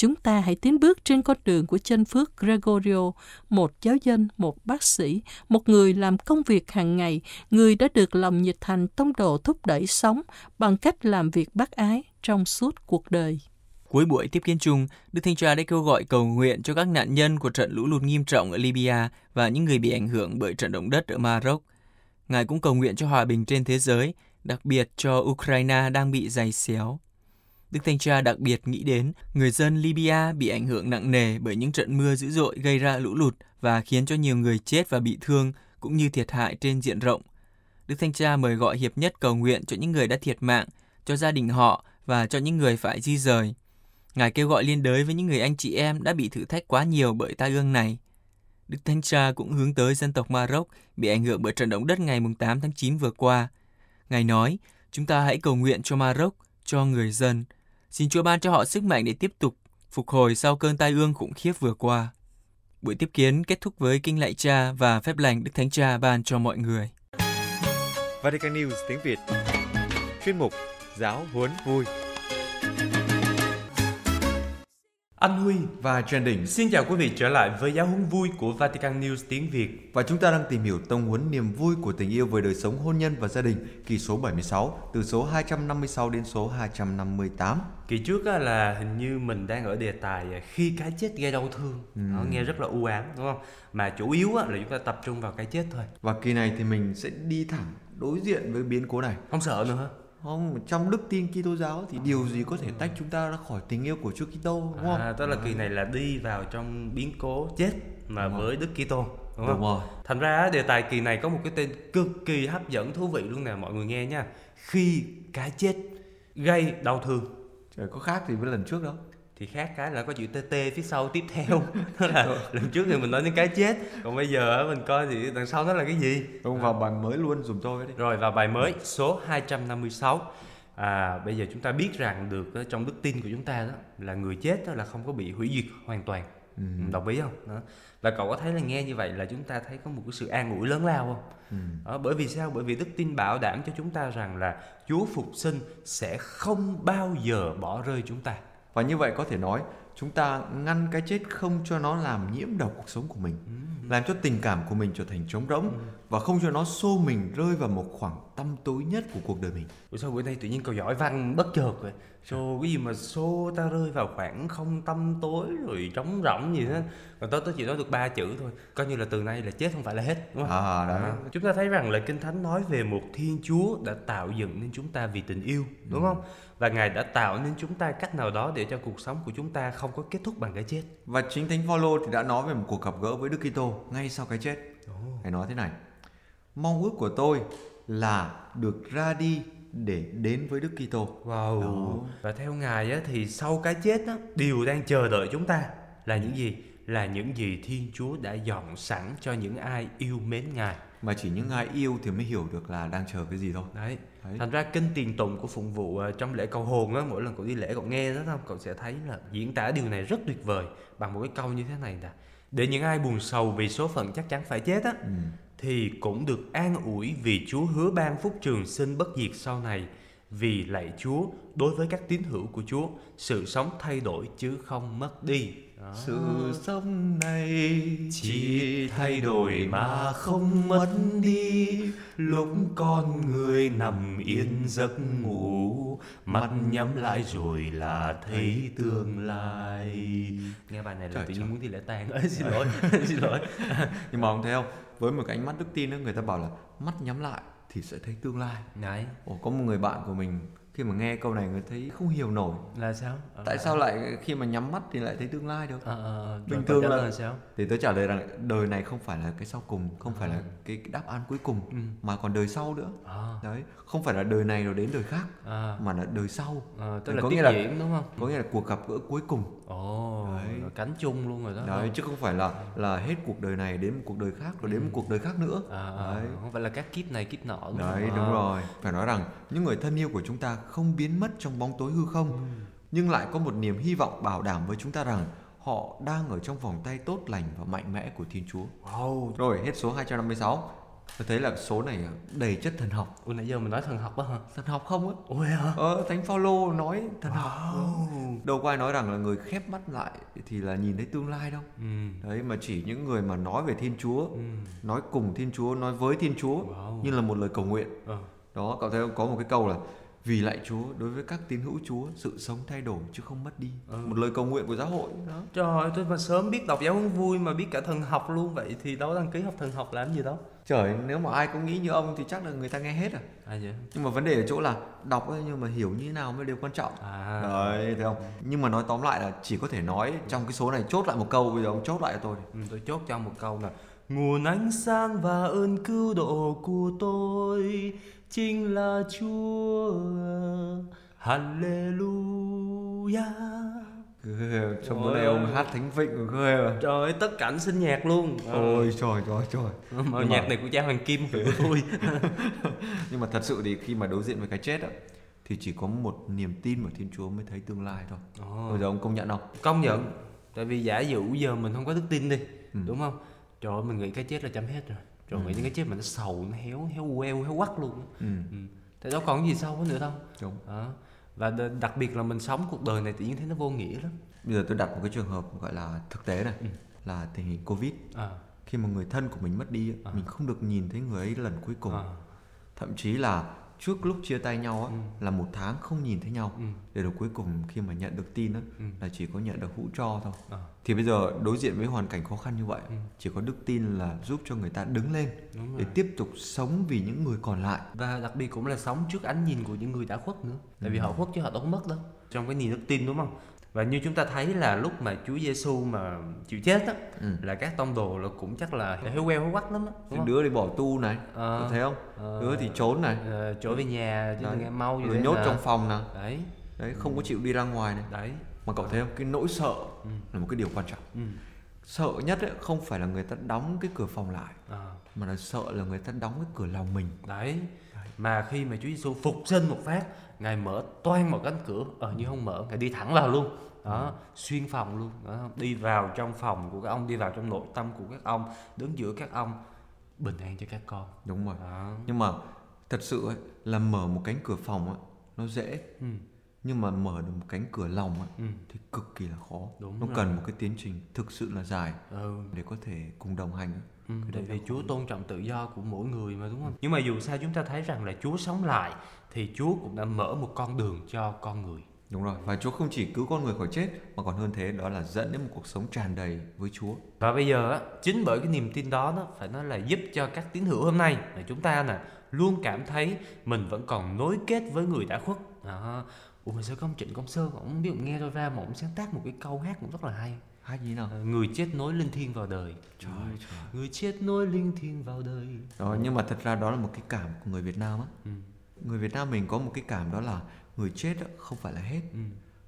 chúng ta hãy tiến bước trên con đường của chân phước Gregorio, một giáo dân, một bác sĩ, một người làm công việc hàng ngày, người đã được lòng nhiệt thành tông độ thúc đẩy sống bằng cách làm việc bác ái trong suốt cuộc đời. Cuối buổi tiếp kiến chung, Đức Thanh Cha đã kêu gọi cầu nguyện cho các nạn nhân của trận lũ lụt nghiêm trọng ở Libya và những người bị ảnh hưởng bởi trận động đất ở Maroc. Ngài cũng cầu nguyện cho hòa bình trên thế giới, đặc biệt cho Ukraine đang bị dày xéo. Đức Thanh Cha đặc biệt nghĩ đến người dân Libya bị ảnh hưởng nặng nề bởi những trận mưa dữ dội gây ra lũ lụt và khiến cho nhiều người chết và bị thương cũng như thiệt hại trên diện rộng. Đức Thanh Cha mời gọi hiệp nhất cầu nguyện cho những người đã thiệt mạng, cho gia đình họ và cho những người phải di rời. Ngài kêu gọi liên đới với những người anh chị em đã bị thử thách quá nhiều bởi tai ương này. Đức Thanh Cha cũng hướng tới dân tộc Maroc bị ảnh hưởng bởi trận động đất ngày 8 tháng 9 vừa qua. Ngài nói, chúng ta hãy cầu nguyện cho Maroc, cho người dân, Xin Chúa ban cho họ sức mạnh để tiếp tục phục hồi sau cơn tai ương khủng khiếp vừa qua. Buổi tiếp kiến kết thúc với kinh lạy cha và phép lành Đức Thánh Cha ban cho mọi người. Vatican News tiếng Việt Chuyên mục Giáo huấn vui Anh Huy và Trần Đình xin chào quý vị trở lại với giáo huấn vui của Vatican News tiếng Việt. Và chúng ta đang tìm hiểu tông huấn niềm vui của tình yêu với đời sống hôn nhân và gia đình kỳ số 76 từ số 256 đến số 258. Kỳ trước là hình như mình đang ở đề tài à, khi cái chết gây đau thương. Ừ. Nó nghe rất là u ám đúng không? Mà chủ yếu là chúng ta tập trung vào cái chết thôi. Và kỳ này thì mình sẽ đi thẳng đối diện với biến cố này. Không sợ nữa hả? Không, trong đức tin Kitô giáo thì điều gì có thể tách chúng ta ra khỏi tình yêu của Chúa Kitô đúng không? À, tức là kỳ này là đi vào trong biến cố chết mà Đúng với Đức Kitô đúng Đúng không? rồi. Thành ra đề tài kỳ này có một cái tên cực kỳ hấp dẫn thú vị luôn nè mọi người nghe nha. Khi cái chết gây đau thương Trời có khác gì với lần trước đâu. Thì khác cái là có chữ TT phía sau tiếp theo đó là lần trước thì mình nói đến cái chết còn bây giờ mình coi thì đằng sau nó là cái gì Không vào bài mới luôn dùng tôi đi. rồi vào bài mới số 256 à, bây giờ chúng ta biết rằng được trong đức tin của chúng ta đó là người chết đó là không có bị hủy diệt hoàn toàn Ừ. đồng ý không đó. và cậu có thấy là nghe như vậy là chúng ta thấy có một cái sự an ủi lớn lao không Ừ. đó, bởi vì sao bởi vì đức tin bảo đảm cho chúng ta rằng là Chúa phục sinh sẽ không bao giờ bỏ rơi chúng ta Và như vậy có thể nói chúng ta ngăn cái chết không cho nó làm nhiễm độc cuộc sống của mình làm cho tình cảm của mình trở thành trống rỗng và không cho nó xô mình rơi vào một khoảng tăm tối nhất của cuộc đời mình. Ủa sao bữa nay tự nhiên cậu giỏi văn bất chợt rồi Xô cái gì mà xô ta rơi vào khoảng không tâm tối rồi trống rỗng gì đó. Còn tớ tớ chỉ nói được ba chữ thôi. Coi như là từ nay là chết không phải là hết đúng không? À, đấy. Chúng ta thấy rằng lời Kinh Thánh nói về một Thiên Chúa đã tạo dựng nên chúng ta vì tình yêu đúng không? Và Ngài đã tạo nên chúng ta cách nào đó để cho cuộc sống của chúng ta không có kết thúc bằng cái chết. Và chính thánh Phaolô thì đã nói về một cuộc gặp gỡ với Đức Kitô ngay sau cái chết. Ngài nói thế này mong ước của tôi là được ra đi để đến với Đức Kitô Wow. Và theo Ngài á, thì sau cái chết á, điều đang chờ đợi chúng ta là những gì? Là những gì Thiên Chúa đã dọn sẵn cho những ai yêu mến Ngài. mà chỉ những ai yêu thì mới hiểu được là đang chờ cái gì thôi Đấy. Đấy. Thành ra kinh tiền tụng của phụng vụ ờ, trong lễ cầu hồn á, mỗi lần cậu đi lễ cậu nghe đó không? Cậu sẽ thấy là diễn tả điều này rất tuyệt vời bằng một cái câu như thế này nè. Để những ai buồn sầu vì số phận chắc chắn phải chết á, thì cũng được an ủi vì Chúa hứa ban phúc trường sinh bất diệt sau này. Vì lạy Chúa, đối với các tín hữu của Chúa, sự sống thay đổi chứ không mất đi. Đó. sự sống này chỉ thay đổi mà không mất đi lúc con người nằm yên giấc ngủ mắt nhắm lại rồi là thấy tương lai nghe bài này là Trời tự nhiên muốn đi lễ tang Ê, xin lỗi xin lỗi nhưng mà ông thấy không với một cái ánh mắt đức tin đó người ta bảo là mắt nhắm lại thì sẽ thấy tương lai. Đấy. Ồ, có một người bạn của mình khi mà nghe câu này người thấy không hiểu nổi. Là sao? Ờ, tại sao lại khi mà nhắm mắt thì lại thấy tương lai được? Ờ, ờ, ờ, Bình thường là- lời sao? Thì tớ trả lời rằng đời này không phải là cái sau cùng không phải là cái, đáp án cuối cùng mà còn đời sau nữa. À, đấy không phải là đời này rồi đến đời khác à, mà là đời sau. À, tức Có là tiếp nghĩa là- diễn đúng không? có nghĩa là cuộc gặp gỡ cuối cùng ồ Đấy. rồi cánh chung luôn rồi đó đấy chứ không phải là là hết cuộc đời này đến một cuộc đời khác rồi đến một cuộc đời khác nữa à, à, đấy không phải là các kiếp này kiếp nọ đúng không? đấy À. đúng rồi phải nói rằng những người thân yêu của chúng ta không biến mất trong bóng tối hư không nhưng lại có một niềm hy vọng bảo đảm với chúng ta rằng họ đang ở trong vòng tay tốt lành và mạnh mẽ của Thiên Chúa. Wow. Rồi hết số 256. Tôi thấy là số này đầy chất thần học. Ủa nãy giờ mình nói thần học á hả? Thần học không á? Ôi hả? Ờ, Thánh Phaolô nói thần học. Đâu có ai nói rằng là người khép mắt lại thì là nhìn thấy tương lai đâu. Ừ. Đấy mà chỉ những người mà nói về Thiên Chúa, Ừ. nói cùng Thiên Chúa, nói với Thiên Chúa Wow. như là một lời cầu nguyện. Ờ. Đó, cậu thấy không? Có một cái câu là vì lại Chúa đối với các tín hữu Chúa sự sống thay đổi chứ không mất đi. Ừ. Một lời cầu nguyện của giáo hội đó. Trời ơi, tôi mà sớm biết đọc giáo huấn vui mà biết cả thần học luôn vậy thì đâu đăng ký học thần học làm gì đâu. Trời, nếu mà ai cũng nghĩ như ông thì chắc là người ta nghe hết à. À vậy? Nhưng mà vấn đề ở chỗ là đọc ấy, nhưng mà hiểu như thế nào mới điều quan trọng. À. Đấy, thấy không? Nhưng mà nói tóm lại là chỉ có thể nói trong cái số này chốt lại một câu bây giờ ông chốt lại cho tôi. Ừ, tôi chốt cho một câu là Nguồn ánh sáng và ơn cứu độ của tôi chính là Chúa. Hallelujah. Ghê, Trong bữa nay ông hát thánh vịnh rồi ghê rồi. Trời ơi, tất cảnh xin nhạc luôn. Ôi trời trời trời. Mà Nhưng mà- nhạc này của cha Hoàng Kim phải của tôi. Nhưng mà thật sự thì khi mà đối diện với cái chết á thì chỉ có một niềm tin vào Thiên Chúa mới thấy tương lai thôi. Ồ. Bây giờ ông công nhận không? Công nhận. Tại vì giả dụ giờ mình không có đức tin đi, Ừ. đúng không? Trời ơi, mình nghĩ cái chết là chấm hết rồi. Trời nghĩ đến cái chết mà nó sầu, nó héo, héo queo, héo quắc luôn. Ừ. Ừ. Tại đâu còn gì sâu nữa đâu. Đúng. Đó. Và đặc biệt là mình sống cuộc đời này tự nhiên thấy nó vô nghĩa lắm. Bây giờ tôi đặt một cái trường hợp gọi là thực tế này là tình hình Covid. À. Khi mà người thân của mình mất đi á, mình không được nhìn thấy người ấy lần cuối cùng. À. Thậm chí là trước lúc chia tay nhau á là một tháng không nhìn thấy nhau Ừ. để rồi cuối cùng khi mà nhận được tin á Ừ. là chỉ có nhận được hũ tro thôi. À. Thì bây giờ đối diện với hoàn cảnh khó khăn như vậy, Ừ. chỉ có đức tin là giúp cho người ta đứng lên để tiếp tục sống vì những người còn lại. Và đặc biệt cũng là sống trước ánh nhìn của những người đã khuất nữa. Tại vì họ khuất chứ họ đâu có mất đâu. Trong cái niềm đức tin đúng không? Và như chúng ta thấy là lúc mà Chúa Giêsu mà chịu chết á Ừ. là các tông đồ là cũng chắc là héo queo héo quắc lắm không? Đứa đi bỏ tu này, Ờ. có thấy không? Ờ. Đứa thì trốn này, Ờ, trở về nhà chứ Đấy. mau rồi nhốt là- trong phòng nè, đấy đấy không có chịu đi ra ngoài này. đấy Mà cậu thấy không? Cái nỗi sợ Ừ. là một cái điều quan trọng. ừ. Sợ nhất ấy, không phải là người ta đóng cái cửa phòng lại, à, mà là sợ là người ta đóng cái cửa lòng mình. đấy mà khi mà Chúa Giêsu phục sinh một phát ngài mở toan một cánh cửa ờ như không mở ngài đi thẳng vào luôn đó xuyên phòng luôn đó đi vào trong phòng của các ông đi vào trong nội tâm của các ông đứng giữa các ông bình an cho các con Đúng rồi. đó Nhưng mà thật sự ấy, là mở một cánh cửa phòng ấy, nó dễ. ừ. nhưng mà mở được một cánh cửa lòng á, Ừ. thì cực kỳ là khó Đúng nó rồi. cần một cái tiến trình thực sự là dài Ừ. để có thể cùng đồng hành á. Ừ, tại vì Chúa tôn trọng tự do của mỗi người mà đúng không? Nhưng mà dù sao chúng ta thấy rằng là Chúa sống lại thì Chúa cũng đã mở một con đường cho con người. đúng rồi và Chúa không chỉ cứu con người khỏi chết mà còn hơn thế đó là dẫn đến một cuộc sống tràn đầy với Chúa Và bây giờ á, chính bởi cái niềm tin đó nó phải nói là giúp cho các tín hữu hôm nay là chúng ta nè luôn cảm thấy mình vẫn còn nối kết với người đã khuất. Đó. Ủa mà sao có ông Trịnh Công Sơn ông không biết ông nghe đâu ra mà ông sáng tác một cái câu hát cũng rất là hay. Hát gì nào Ờ, Người chết nối linh thiêng vào đời. trời trời Người chết nối linh thiêng vào đời. đó nhưng mà thật ra đó là một cái cảm của người Việt Nam á Ừ. người Việt Nam mình có một cái cảm đó là người chết không phải là hết Ừ.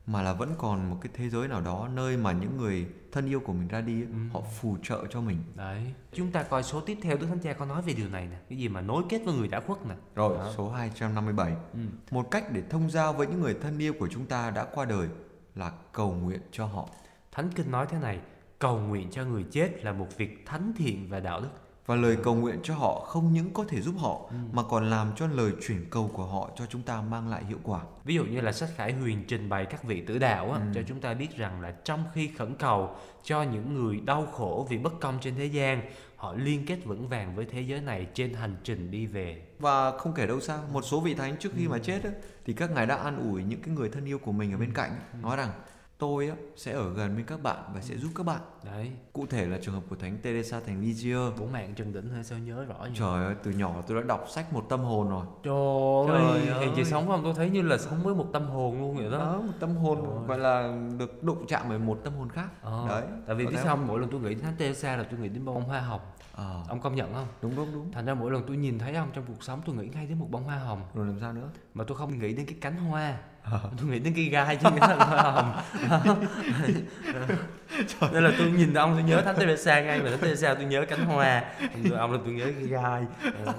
mà là vẫn còn một cái thế giới nào đó nơi mà những người thân yêu của mình ra đi Ừ. họ phù trợ cho mình Đấy. Chúng ta coi số tiếp theo Đức Thánh Cha có nói về điều này nè. Cái gì mà nối kết với người đã khuất nè. rồi Đó. số 257 Ừ. một cách để thông giao với những người thân yêu của chúng ta đã qua đời là cầu nguyện cho họ Thánh Kinh nói thế này, cầu nguyện cho người chết là một việc thánh thiện và đạo đức. và lời cầu nguyện cho họ không những có thể giúp họ mà còn làm cho lời chuyển cầu của họ cho chúng ta mang lại hiệu quả Ví dụ như là sách Khải Huyền trình bày các vị tử đạo á, Ừ. cho chúng ta biết rằng là trong khi khẩn cầu cho những người đau khổ vì bất công trên thế gian, họ liên kết vững vàng với thế giới này trên hành trình đi về. và không kể đâu xa một số vị thánh trước khi mà chết á, thì các ngài đã an ủi những cái người thân yêu của mình ở bên cạnh nói rằng tôi á, sẽ ở gần bên các bạn và sẽ giúp các bạn. Đấy, cụ thể là trường hợp của thánh Teresa thành Lisieux bổ mạng Trần Đỉnh hơi sao nhớ rõ như trời ơi từ nhỏ tôi đã đọc sách một tâm hồn rồi. Trời ơi, Trời hèn chị ơi. sống không? Tôi thấy như là sống với một tâm hồn luôn vậy đó. đó một tâm hồn Trời gọi là được đụng chạm bởi một tâm hồn khác. Ờ, đấy Tại vì biết sao mỗi lần tôi nghĩ đến Thánh Teresa là tôi nghĩ đến bông hoa hồng. Ờ, Ông công nhận không? đúng đúng đúng. Thành ra mỗi lần tôi nhìn thấy ông trong cuộc sống tôi nghĩ ngay đến một bông hoa hồng. Rồi làm sao nữa? Mà tôi không nghĩ đến cái cánh hoa. Ờ. Tôi nghĩ đến cái gai chứ cái thân hoa hồng. Nên là tôi nhìn ông tôi nhớ Thánh Teresa ngay mà Thánh Teresa tôi nhớ cánh hoa. Còn ông là tôi nhớ cái gai. Ờ.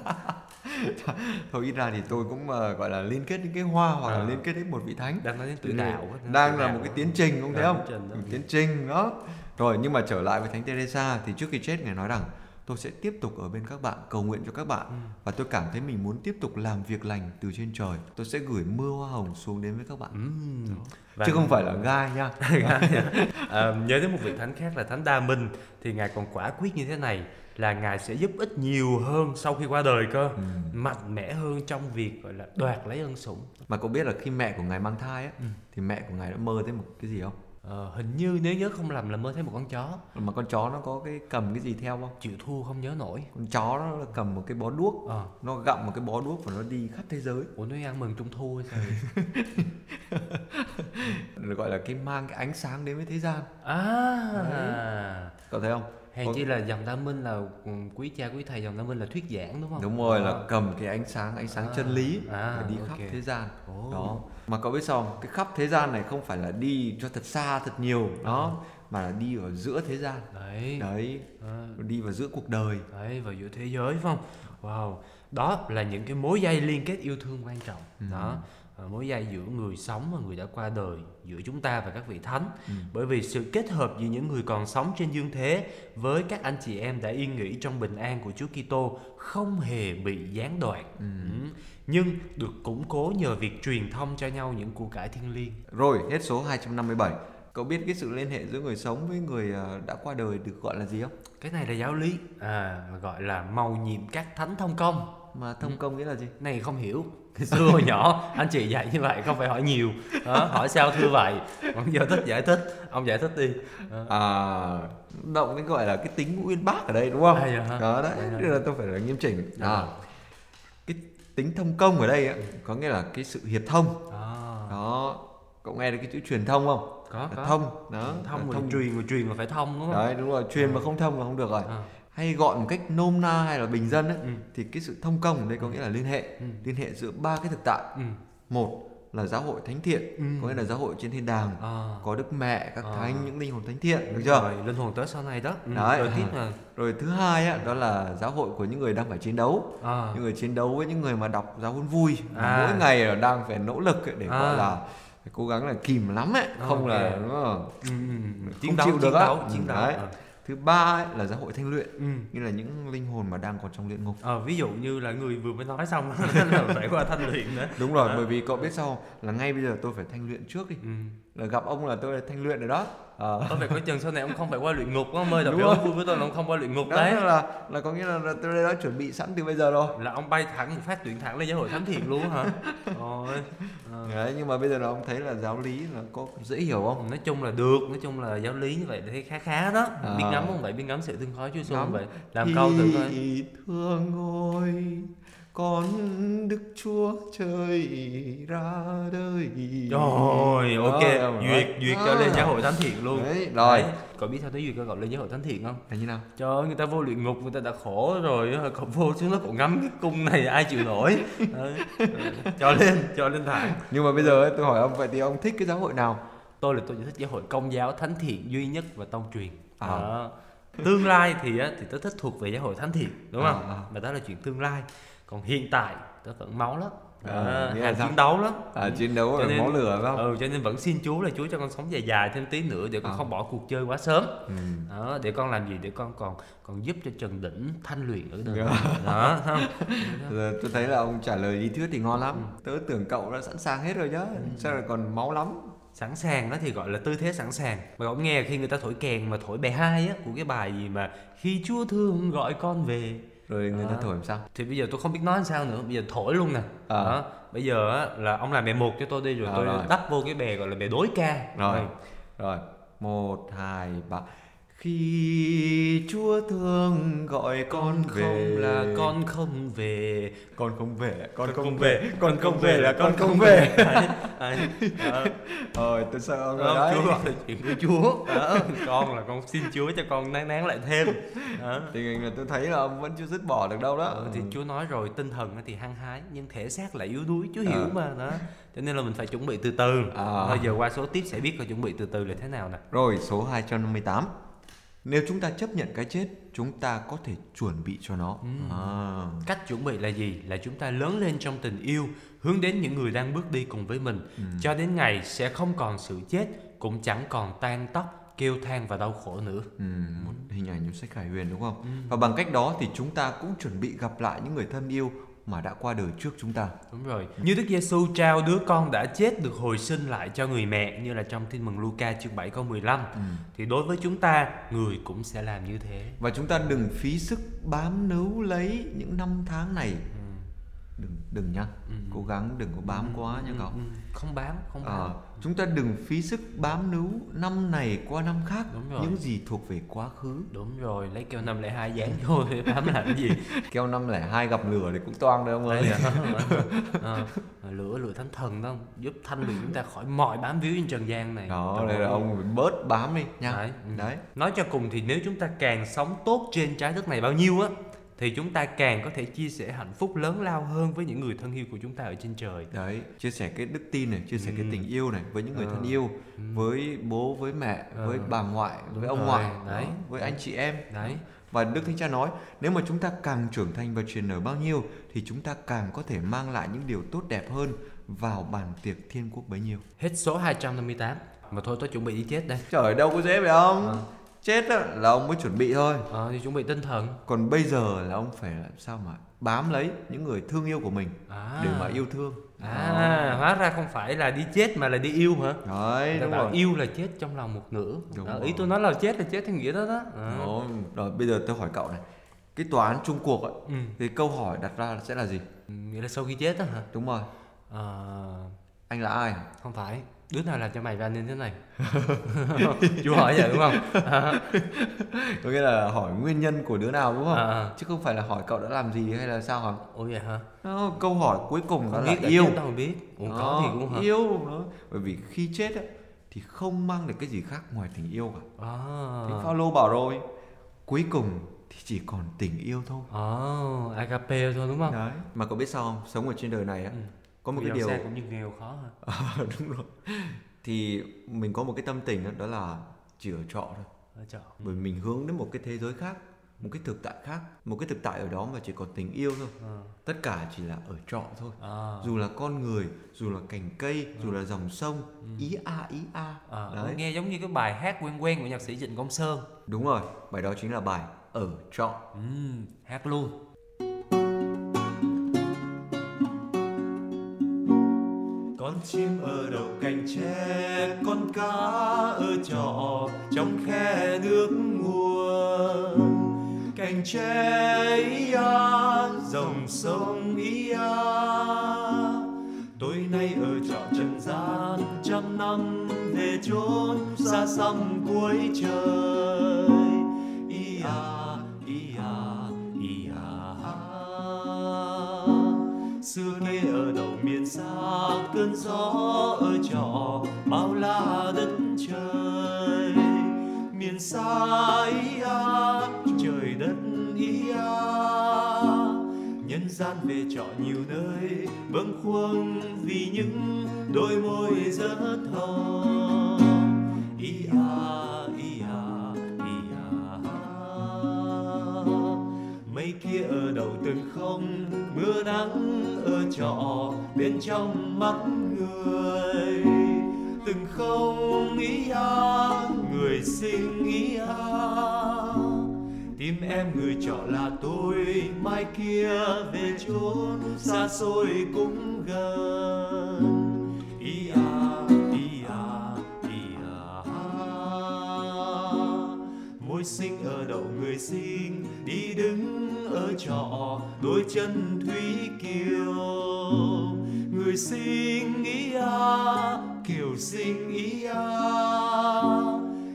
thôi ít ra thì tôi cũng ờ, gọi là liên kết những cái hoa hoặc là Ờ. liên kết đến một vị thánh Đang nói đến tự đạo. đang là một cái tiến trình không thấy không tiến trình đó. một tiến trình đó rồi nhưng mà trở lại với thánh Teresa thì trước khi chết ngài nói rằng tôi sẽ tiếp tục ở bên các bạn cầu nguyện cho các bạn. Ừ. và tôi cảm thấy mình muốn tiếp tục làm việc lành từ trên trời. Tôi sẽ gửi mưa hoa hồng xuống đến với các bạn. Ừm. Và- chứ không phải là gai nha. À, nhớ đến một vị thánh khác là thánh Đa Minh. Thì ngài còn quả quyết như thế này là ngài sẽ giúp ích nhiều hơn sau khi qua đời cơ. Ừ. mạnh mẽ hơn trong việc gọi là đoạt lấy ân sủng. Mà cậu biết là khi mẹ của ngài mang thai á Ừ. thì mẹ của ngài đã mơ thấy một cái gì không ờ, hình như nếu nhớ không lầm là mơ thấy một con chó. Mà con chó nó có cái cầm cái gì theo không? Chịu thua không nhớ nổi. Con chó nó là cầm một cái bó đuốc. Ờ. Nó gặm một cái bó đuốc và nó đi khắp thế giới. Ủa nó ăn mừng trung thu hay sao được gọi là cái mang cái ánh sáng đến với thế gian. À. Cậu thấy không? Hèn Có- chi là dòng Đa Minh là ừ, quý cha quý thầy dòng Đa Minh là thuyết giảng đúng không? Đúng rồi là Ờ. cầm cái ánh sáng ánh sáng À, chân lý à, và đi khắp thế gian. Ồ. đó mà cậu biết sao không? cái khắp thế gian này không phải là đi cho thật xa thật nhiều đó mà là đi ở giữa thế gian đấy đấy Ờ. đi vào giữa cuộc đời Đấy, vào giữa thế giới phải không? Wow, đó là những cái mối dây liên kết yêu thương quan trọng. Ừ. Đó, ờ, mối dây giữa người sống và người đã qua đời, giữa chúng ta và các vị thánh. Ừ. Bởi vì sự kết hợp giữa những người còn sống trên dương thế với các anh chị em đã yên nghỉ trong bình an của Chúa Kitô không hề bị gián đoạn. Ừ. Ừ. Nhưng được củng cố nhờ việc truyền thông cho nhau những của cải thiên liêng. rồi hết số 257 cậu biết cái sự liên hệ giữa người sống với người ờ, đã qua đời được gọi là gì không? Cái này là giáo lý, à, gọi là màu nhiệm các thánh thông công. mà thông công nghĩa là gì? Này không hiểu. Xưa hồi nhỏ anh chị dạy như vậy không phải hỏi nhiều. Đó, hỏi sao thưa vậy? Còn giờ thích giải thích ông giải thích đi. Đó. à động cái gọi là cái tính uyên bác ở đây đúng không? À, dạ đó đấy. Dạ, dạ. nên là tôi phải là nghiêm chỉnh. Dạ à, vâng. Tính thông công ở đây á, có nghĩa là cái sự hiệp thông. À, đó cậu nghe được cái chữ truyền thông không? Có là có. thông đó thông mà truyền mà truyền mà phải thông đúng không? Đấy đúng rồi truyền mà không thông là không được rồi. À, hay gọi một cách nôm na hay là bình dân ấy, ừ, thì cái sự thông công ở đây có nghĩa là liên hệ. Ừ, liên hệ giữa ba cái thực tại. Ừ, một là giáo hội thánh thiện ừ. có nghĩa là giáo hội trên thiên đàng à, có đức mẹ các À. thánh những linh hồn thánh thiện được đúng chưa rồi, linh hồn tới sau này đó ừ, Đấy. rồi tiếp rồi thứ hai á, đó là giáo hội của những người đang phải chiến đấu à, những người chiến đấu với những người mà đọc giáo huấn vui À. mỗi ngày là đang phải nỗ lực để À. gọi là phải cố gắng là kìm lắm ấy không Ok. là đúng không? ừ, ừ, ừ. Không chiến đấu chịu chiến được á. đấu chiến đấu đấy. à. Thứ ba ấy là giáo hội thanh luyện ừ. như là những linh hồn mà đang còn trong luyện ngục Ờ, ví dụ như là người vừa mới nói xong là phải qua thanh luyện nữa đúng rồi À. bởi vì cậu biết sao là ngay bây giờ tôi phải thanh luyện trước đi ừ. Là gặp ông là tôi là thanh luyện rồi đó Ờ. Có phải có chừng sau này ông không phải qua luyện ngục ông ơi, rồi. ông vui với tôi là ông không qua luyện ngục đó đấy là là có nghĩa là, là tôi đã chuẩn bị sẵn từ bây giờ rồi là ông bay thẳng một phát tuyển thẳng lên giáo hội thánh thiện luôn hả? Rồi. Ờ. đấy nhưng mà bây giờ là ông thấy là giáo lý là có dễ hiểu không nói chung là được nói chung là giáo lý như vậy thấy khá khá đó À. biết ngắm không vậy biết ngắm sự thương khói chúa không vậy làm câu coi Thì thương ngôi con đức chúa trời ra đời rồi ok Đó, duyệt duyệt cho À. lên giáo hội thánh thiện luôn Đấy, rồi. Đấy. cậu biết sao tới duyệt cho cậu lên giáo hội thánh thiện không là như nào ơi, người ta vô luyện ngục người ta đã khổ rồi cậu vô xuống đó cậu ngắm cái cung này ai chịu nổi Đấy. cho lên cho lên thẳng nhưng mà bây giờ ấy, tôi hỏi ông vậy thì ông thích cái giáo hội nào tôi là tôi chỉ thích giáo hội công giáo thánh thiện duy nhất và tông truyền À. Đó. tương lai thì á, thì tôi thích thuộc về giáo hội thánh thiện đúng không À, à. mà đó là chuyện tương lai còn hiện tại tôi vẫn máu lắm. À, à, hàng chiến đấu lắm. À, chiến đấu nên- máu lửa phải không? ừ, cho nên vẫn xin Chúa là Chúa cho con sống dài dài thêm tí nữa để con À. không bỏ cuộc chơi quá sớm. Ừ. đó, để con làm gì? Để con còn còn giúp cho Trần Đỉnh thanh luyện ở đời Dạ. đó không? Giờ tôi thấy là ông trả lời lý thuyết thì ngon lắm. Ừ. tớ tưởng cậu đã sẵn sàng hết rồi chứ sao lại còn máu lắm? Sẵn sàng đó thì gọi là tư thế sẵn sàng. Mà ông nghe khi người ta thổi kèn mà thổi bài hai á của cái bài gì mà khi Chúa thương gọi con về rồi người ta À. thổi làm sao? Thì bây giờ tôi không biết nói làm sao nữa bây giờ thổi luôn nè. À. đó. Bây giờ á, là ông làm bè một cho tôi đi rồi À, tôi rồi. đắp vô cái bè gọi là bè đối ca. Rồi. Rồi. Một hai ba khi chúa thương gọi con về không là con không về. Con không về con không không về, về. con không về là con không về. rồi tôi sợ ông rồi đấy Chúa gọi là chuyện của Chúa. Đó. con là con xin Chúa cho con nán nán lại thêm. Đó. tình hình là tôi thấy là ông vẫn chưa dứt bỏ được đâu đó. Ừ, thì Chúa nói rồi tinh thần thì hăng hái nhưng thể xác lại yếu đuối Chúa hiểu À. mà đó. Cho nên là mình phải chuẩn bị từ từ. À. thôi giờ qua số tiếp sẽ biết là chuẩn bị từ từ là thế nào nè. Rồi số 258 nếu chúng ta chấp nhận cái chết chúng ta có thể chuẩn bị cho nó. À. cách chuẩn bị là gì? Là chúng ta lớn lên trong tình yêu hướng đến những người đang bước đi cùng với mình. Cho đến ngày sẽ không còn sự chết cũng chẳng còn tan tóc kêu than và đau khổ nữa. Ừ, một hình ảnh trong sách Khải Huyền đúng không? Và bằng cách đó thì chúng ta cũng chuẩn bị gặp lại những người thân yêu mà đã qua đời trước chúng ta. Đúng rồi. Như Đức Giêsu trao đứa con đã chết được hồi sinh lại cho người mẹ như là trong Tin mừng Luca chương 7 câu 15. Thì đối với chúng ta, người cũng sẽ làm như thế. Và chúng ta đừng phí sức bám níu lấy những năm tháng này. Đừng đừng nhá. Cố gắng đừng có bám quá nha cậu. Ừ, Không bám, không bám. Ờ, chúng ta đừng phí sức bám níu năm này qua năm khác Đúng rồi. những gì thuộc về quá khứ. Đúng rồi, lấy keo 502 dán vô thì bám làm cái gì? Keo năm lẻ hai gặp lửa thì cũng toang đấy ông ơi. Ờ, lửa lửa thánh thần đó giúp thanh luyện chúng ta khỏi mọi bám víu trên trần gian này. Đó, đây là ông bớt bám đi nha. Đấy, ừ. Đấy. Nói cho cùng thì nếu chúng ta càng sống tốt trên trái đất này bao nhiêu á thì chúng ta càng có thể chia sẻ hạnh phúc lớn lao hơn với những người thân yêu của chúng ta ở trên trời. Đấy, chia sẻ cái đức tin này, chia sẻ cái Ừ. tình yêu này với những người Ờ. thân yêu, với bố, với mẹ, Ờ. với bà ngoại, Đúng với ông rồi, ngoại, đấy. đó, với anh chị em. Đấy. Và Đức Thánh Cha nói, nếu mà chúng ta càng trưởng thành và truyền nở bao nhiêu thì chúng ta càng có thể mang lại những điều tốt đẹp hơn vào bàn tiệc thiên quốc bấy nhiêu. Hết số 258 Mà thôi tôi chuẩn bị đi chết đây Trời đâu có dễ vậy ông. Ờ. Chết á, là ông mới chuẩn bị thôi. Ờ thì chuẩn bị tinh thần Còn bây giờ là ông phải làm sao mà bám lấy những người thương yêu của mình à. để mà yêu thương. À hóa ra không phải là đi chết mà là đi yêu hả Đấy, đúng bảo rồi. yêu là chết trong lòng một nửa Đúng Đó, rồi. Ý tôi nói là chết là chết theo nghĩa đó đó à. Đó, rồi bây giờ tôi hỏi cậu này. Cái tòa án chung cuộc ấy, ừ. thì câu hỏi đặt ra sẽ là gì? Ừ, Nghĩa là sau khi chết đó hả Đúng rồi. Ờ, Anh là ai? Không phải Đứa nào làm cho mày ra nên thế này Chú hỏi vậy đúng không à, Có nghĩa là hỏi nguyên nhân của đứa nào đúng không? à. Chứ không phải là hỏi cậu đã làm gì hay là sao hả? Ủa vậy hả Đó, câu hỏi cuối cùng đó Không là biết đã yêu. mà biết có Đó, thì cũng hả Yêu đó. Bởi vì khi chết ấy, thì không mang được cái gì khác ngoài tình yêu cả. À. Thánh Phaolô bảo rồi, cuối cùng thì chỉ còn tình yêu thôi. Ồ, agape thôi đúng không? Đấy. Mà cậu biết sao không? Sống ở trên đời này á, Ừ. có một Vì cái điều sang cũng như nghèo khó hả? Ờ, đúng rồi. Thì mình có một cái tâm tình đó, đó là chỉ ở trọ thôi. Ở chợ. Bởi mình hướng đến một cái thế giới khác. một cái thực tại khác một cái thực tại ở đó mà chỉ còn tình yêu thôi à. tất cả chỉ là ở trọ thôi À. dù là con người dù là cành cây dù là dòng sông ý a ý a À, đấy nghe giống như cái bài hát quen quen của nhạc sĩ Trịnh Công Sơn đúng rồi bài đó chính là bài ở trọ Ừm, hát luôn chim ở đầu cành tre, con cá ở trọ trong khe nước nguồn. Cành tre ý a, dòng sông ý a. Tối nay ở trọ trần gian, trăm năm về chốn xa xăm cuối trời. Ý a, ý a, ý a. xưa nay ở đầu xa cơn gió ở trọ bao la đất trời. Miền xa ý a trời đất ý a nhân gian về trọ nhiều nơi, bâng khuâng vì những đôi môi rất thơ ý a kia từng không, mưa nắng ở trọ bên trong mắt người. Từng không ý a người sinh ý a tim em người trọ là tôi, mai kia về chốn, xa xôi cũng gần. Tôi sinh ở đầu người sinh, đi đứng ở trọ, đôi chân thúy kiều. Người sinh ý a kiều sinh ý a.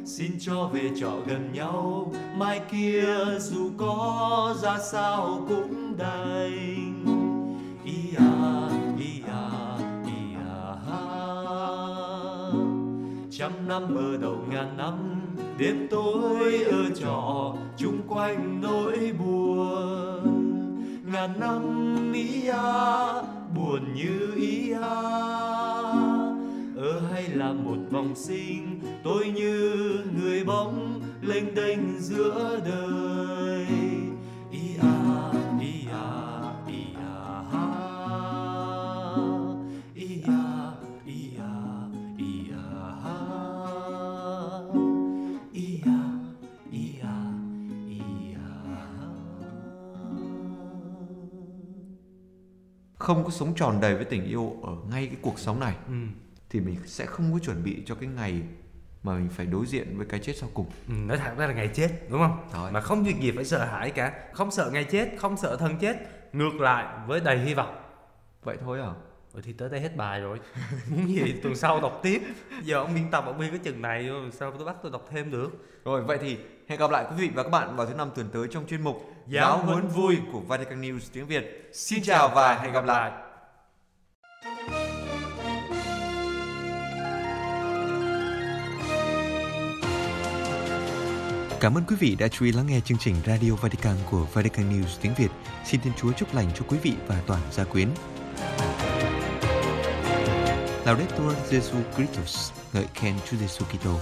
Xin cho về trọ gần nhau, mai kia dù có ra sao cũng đành. Ý a ý a ý a trăm năm ở đầu ngàn năm đêm tối ở trọ chung quanh nỗi buồn. Ngàn năm ý a, buồn như ý a. Ở hay là một vòng sinh, tôi như người bóng lênh đênh giữa đời. Không có sống tròn đầy với tình yêu ở ngay cái cuộc sống này ừ. thì mình sẽ không có chuẩn bị cho cái ngày mà mình phải đối diện với cái chết sau cùng. Ừ, nói thẳng ra là ngày chết đúng không? Rồi. mà không việc gì phải sợ hãi cả. Không sợ ngày chết không sợ thân chết ngược lại với đầy hy vọng. Vậy thôi à? Ừ, thì tới đây hết bài rồi. Muốn gì tuần sau đọc tiếp. Giờ ông biên tập ông biên cái chừng này sao tôi bắt tôi đọc thêm được? Rồi vậy thì hẹn gặp lại quý vị và các bạn vào thứ năm tuần tới trong chuyên mục Giáo huấn vui của Vatican News tiếng Việt xin chào và hẹn gặp lại Cảm ơn quý vị đã chú ý lắng nghe chương trình Radio Vatican của Vatican News tiếng Việt. Xin Thiên Chúa chúc lành cho quý vị và toàn gia quyến. Laudetur Jesu Christus, ngợi khen Chúa Giêsu Kitô.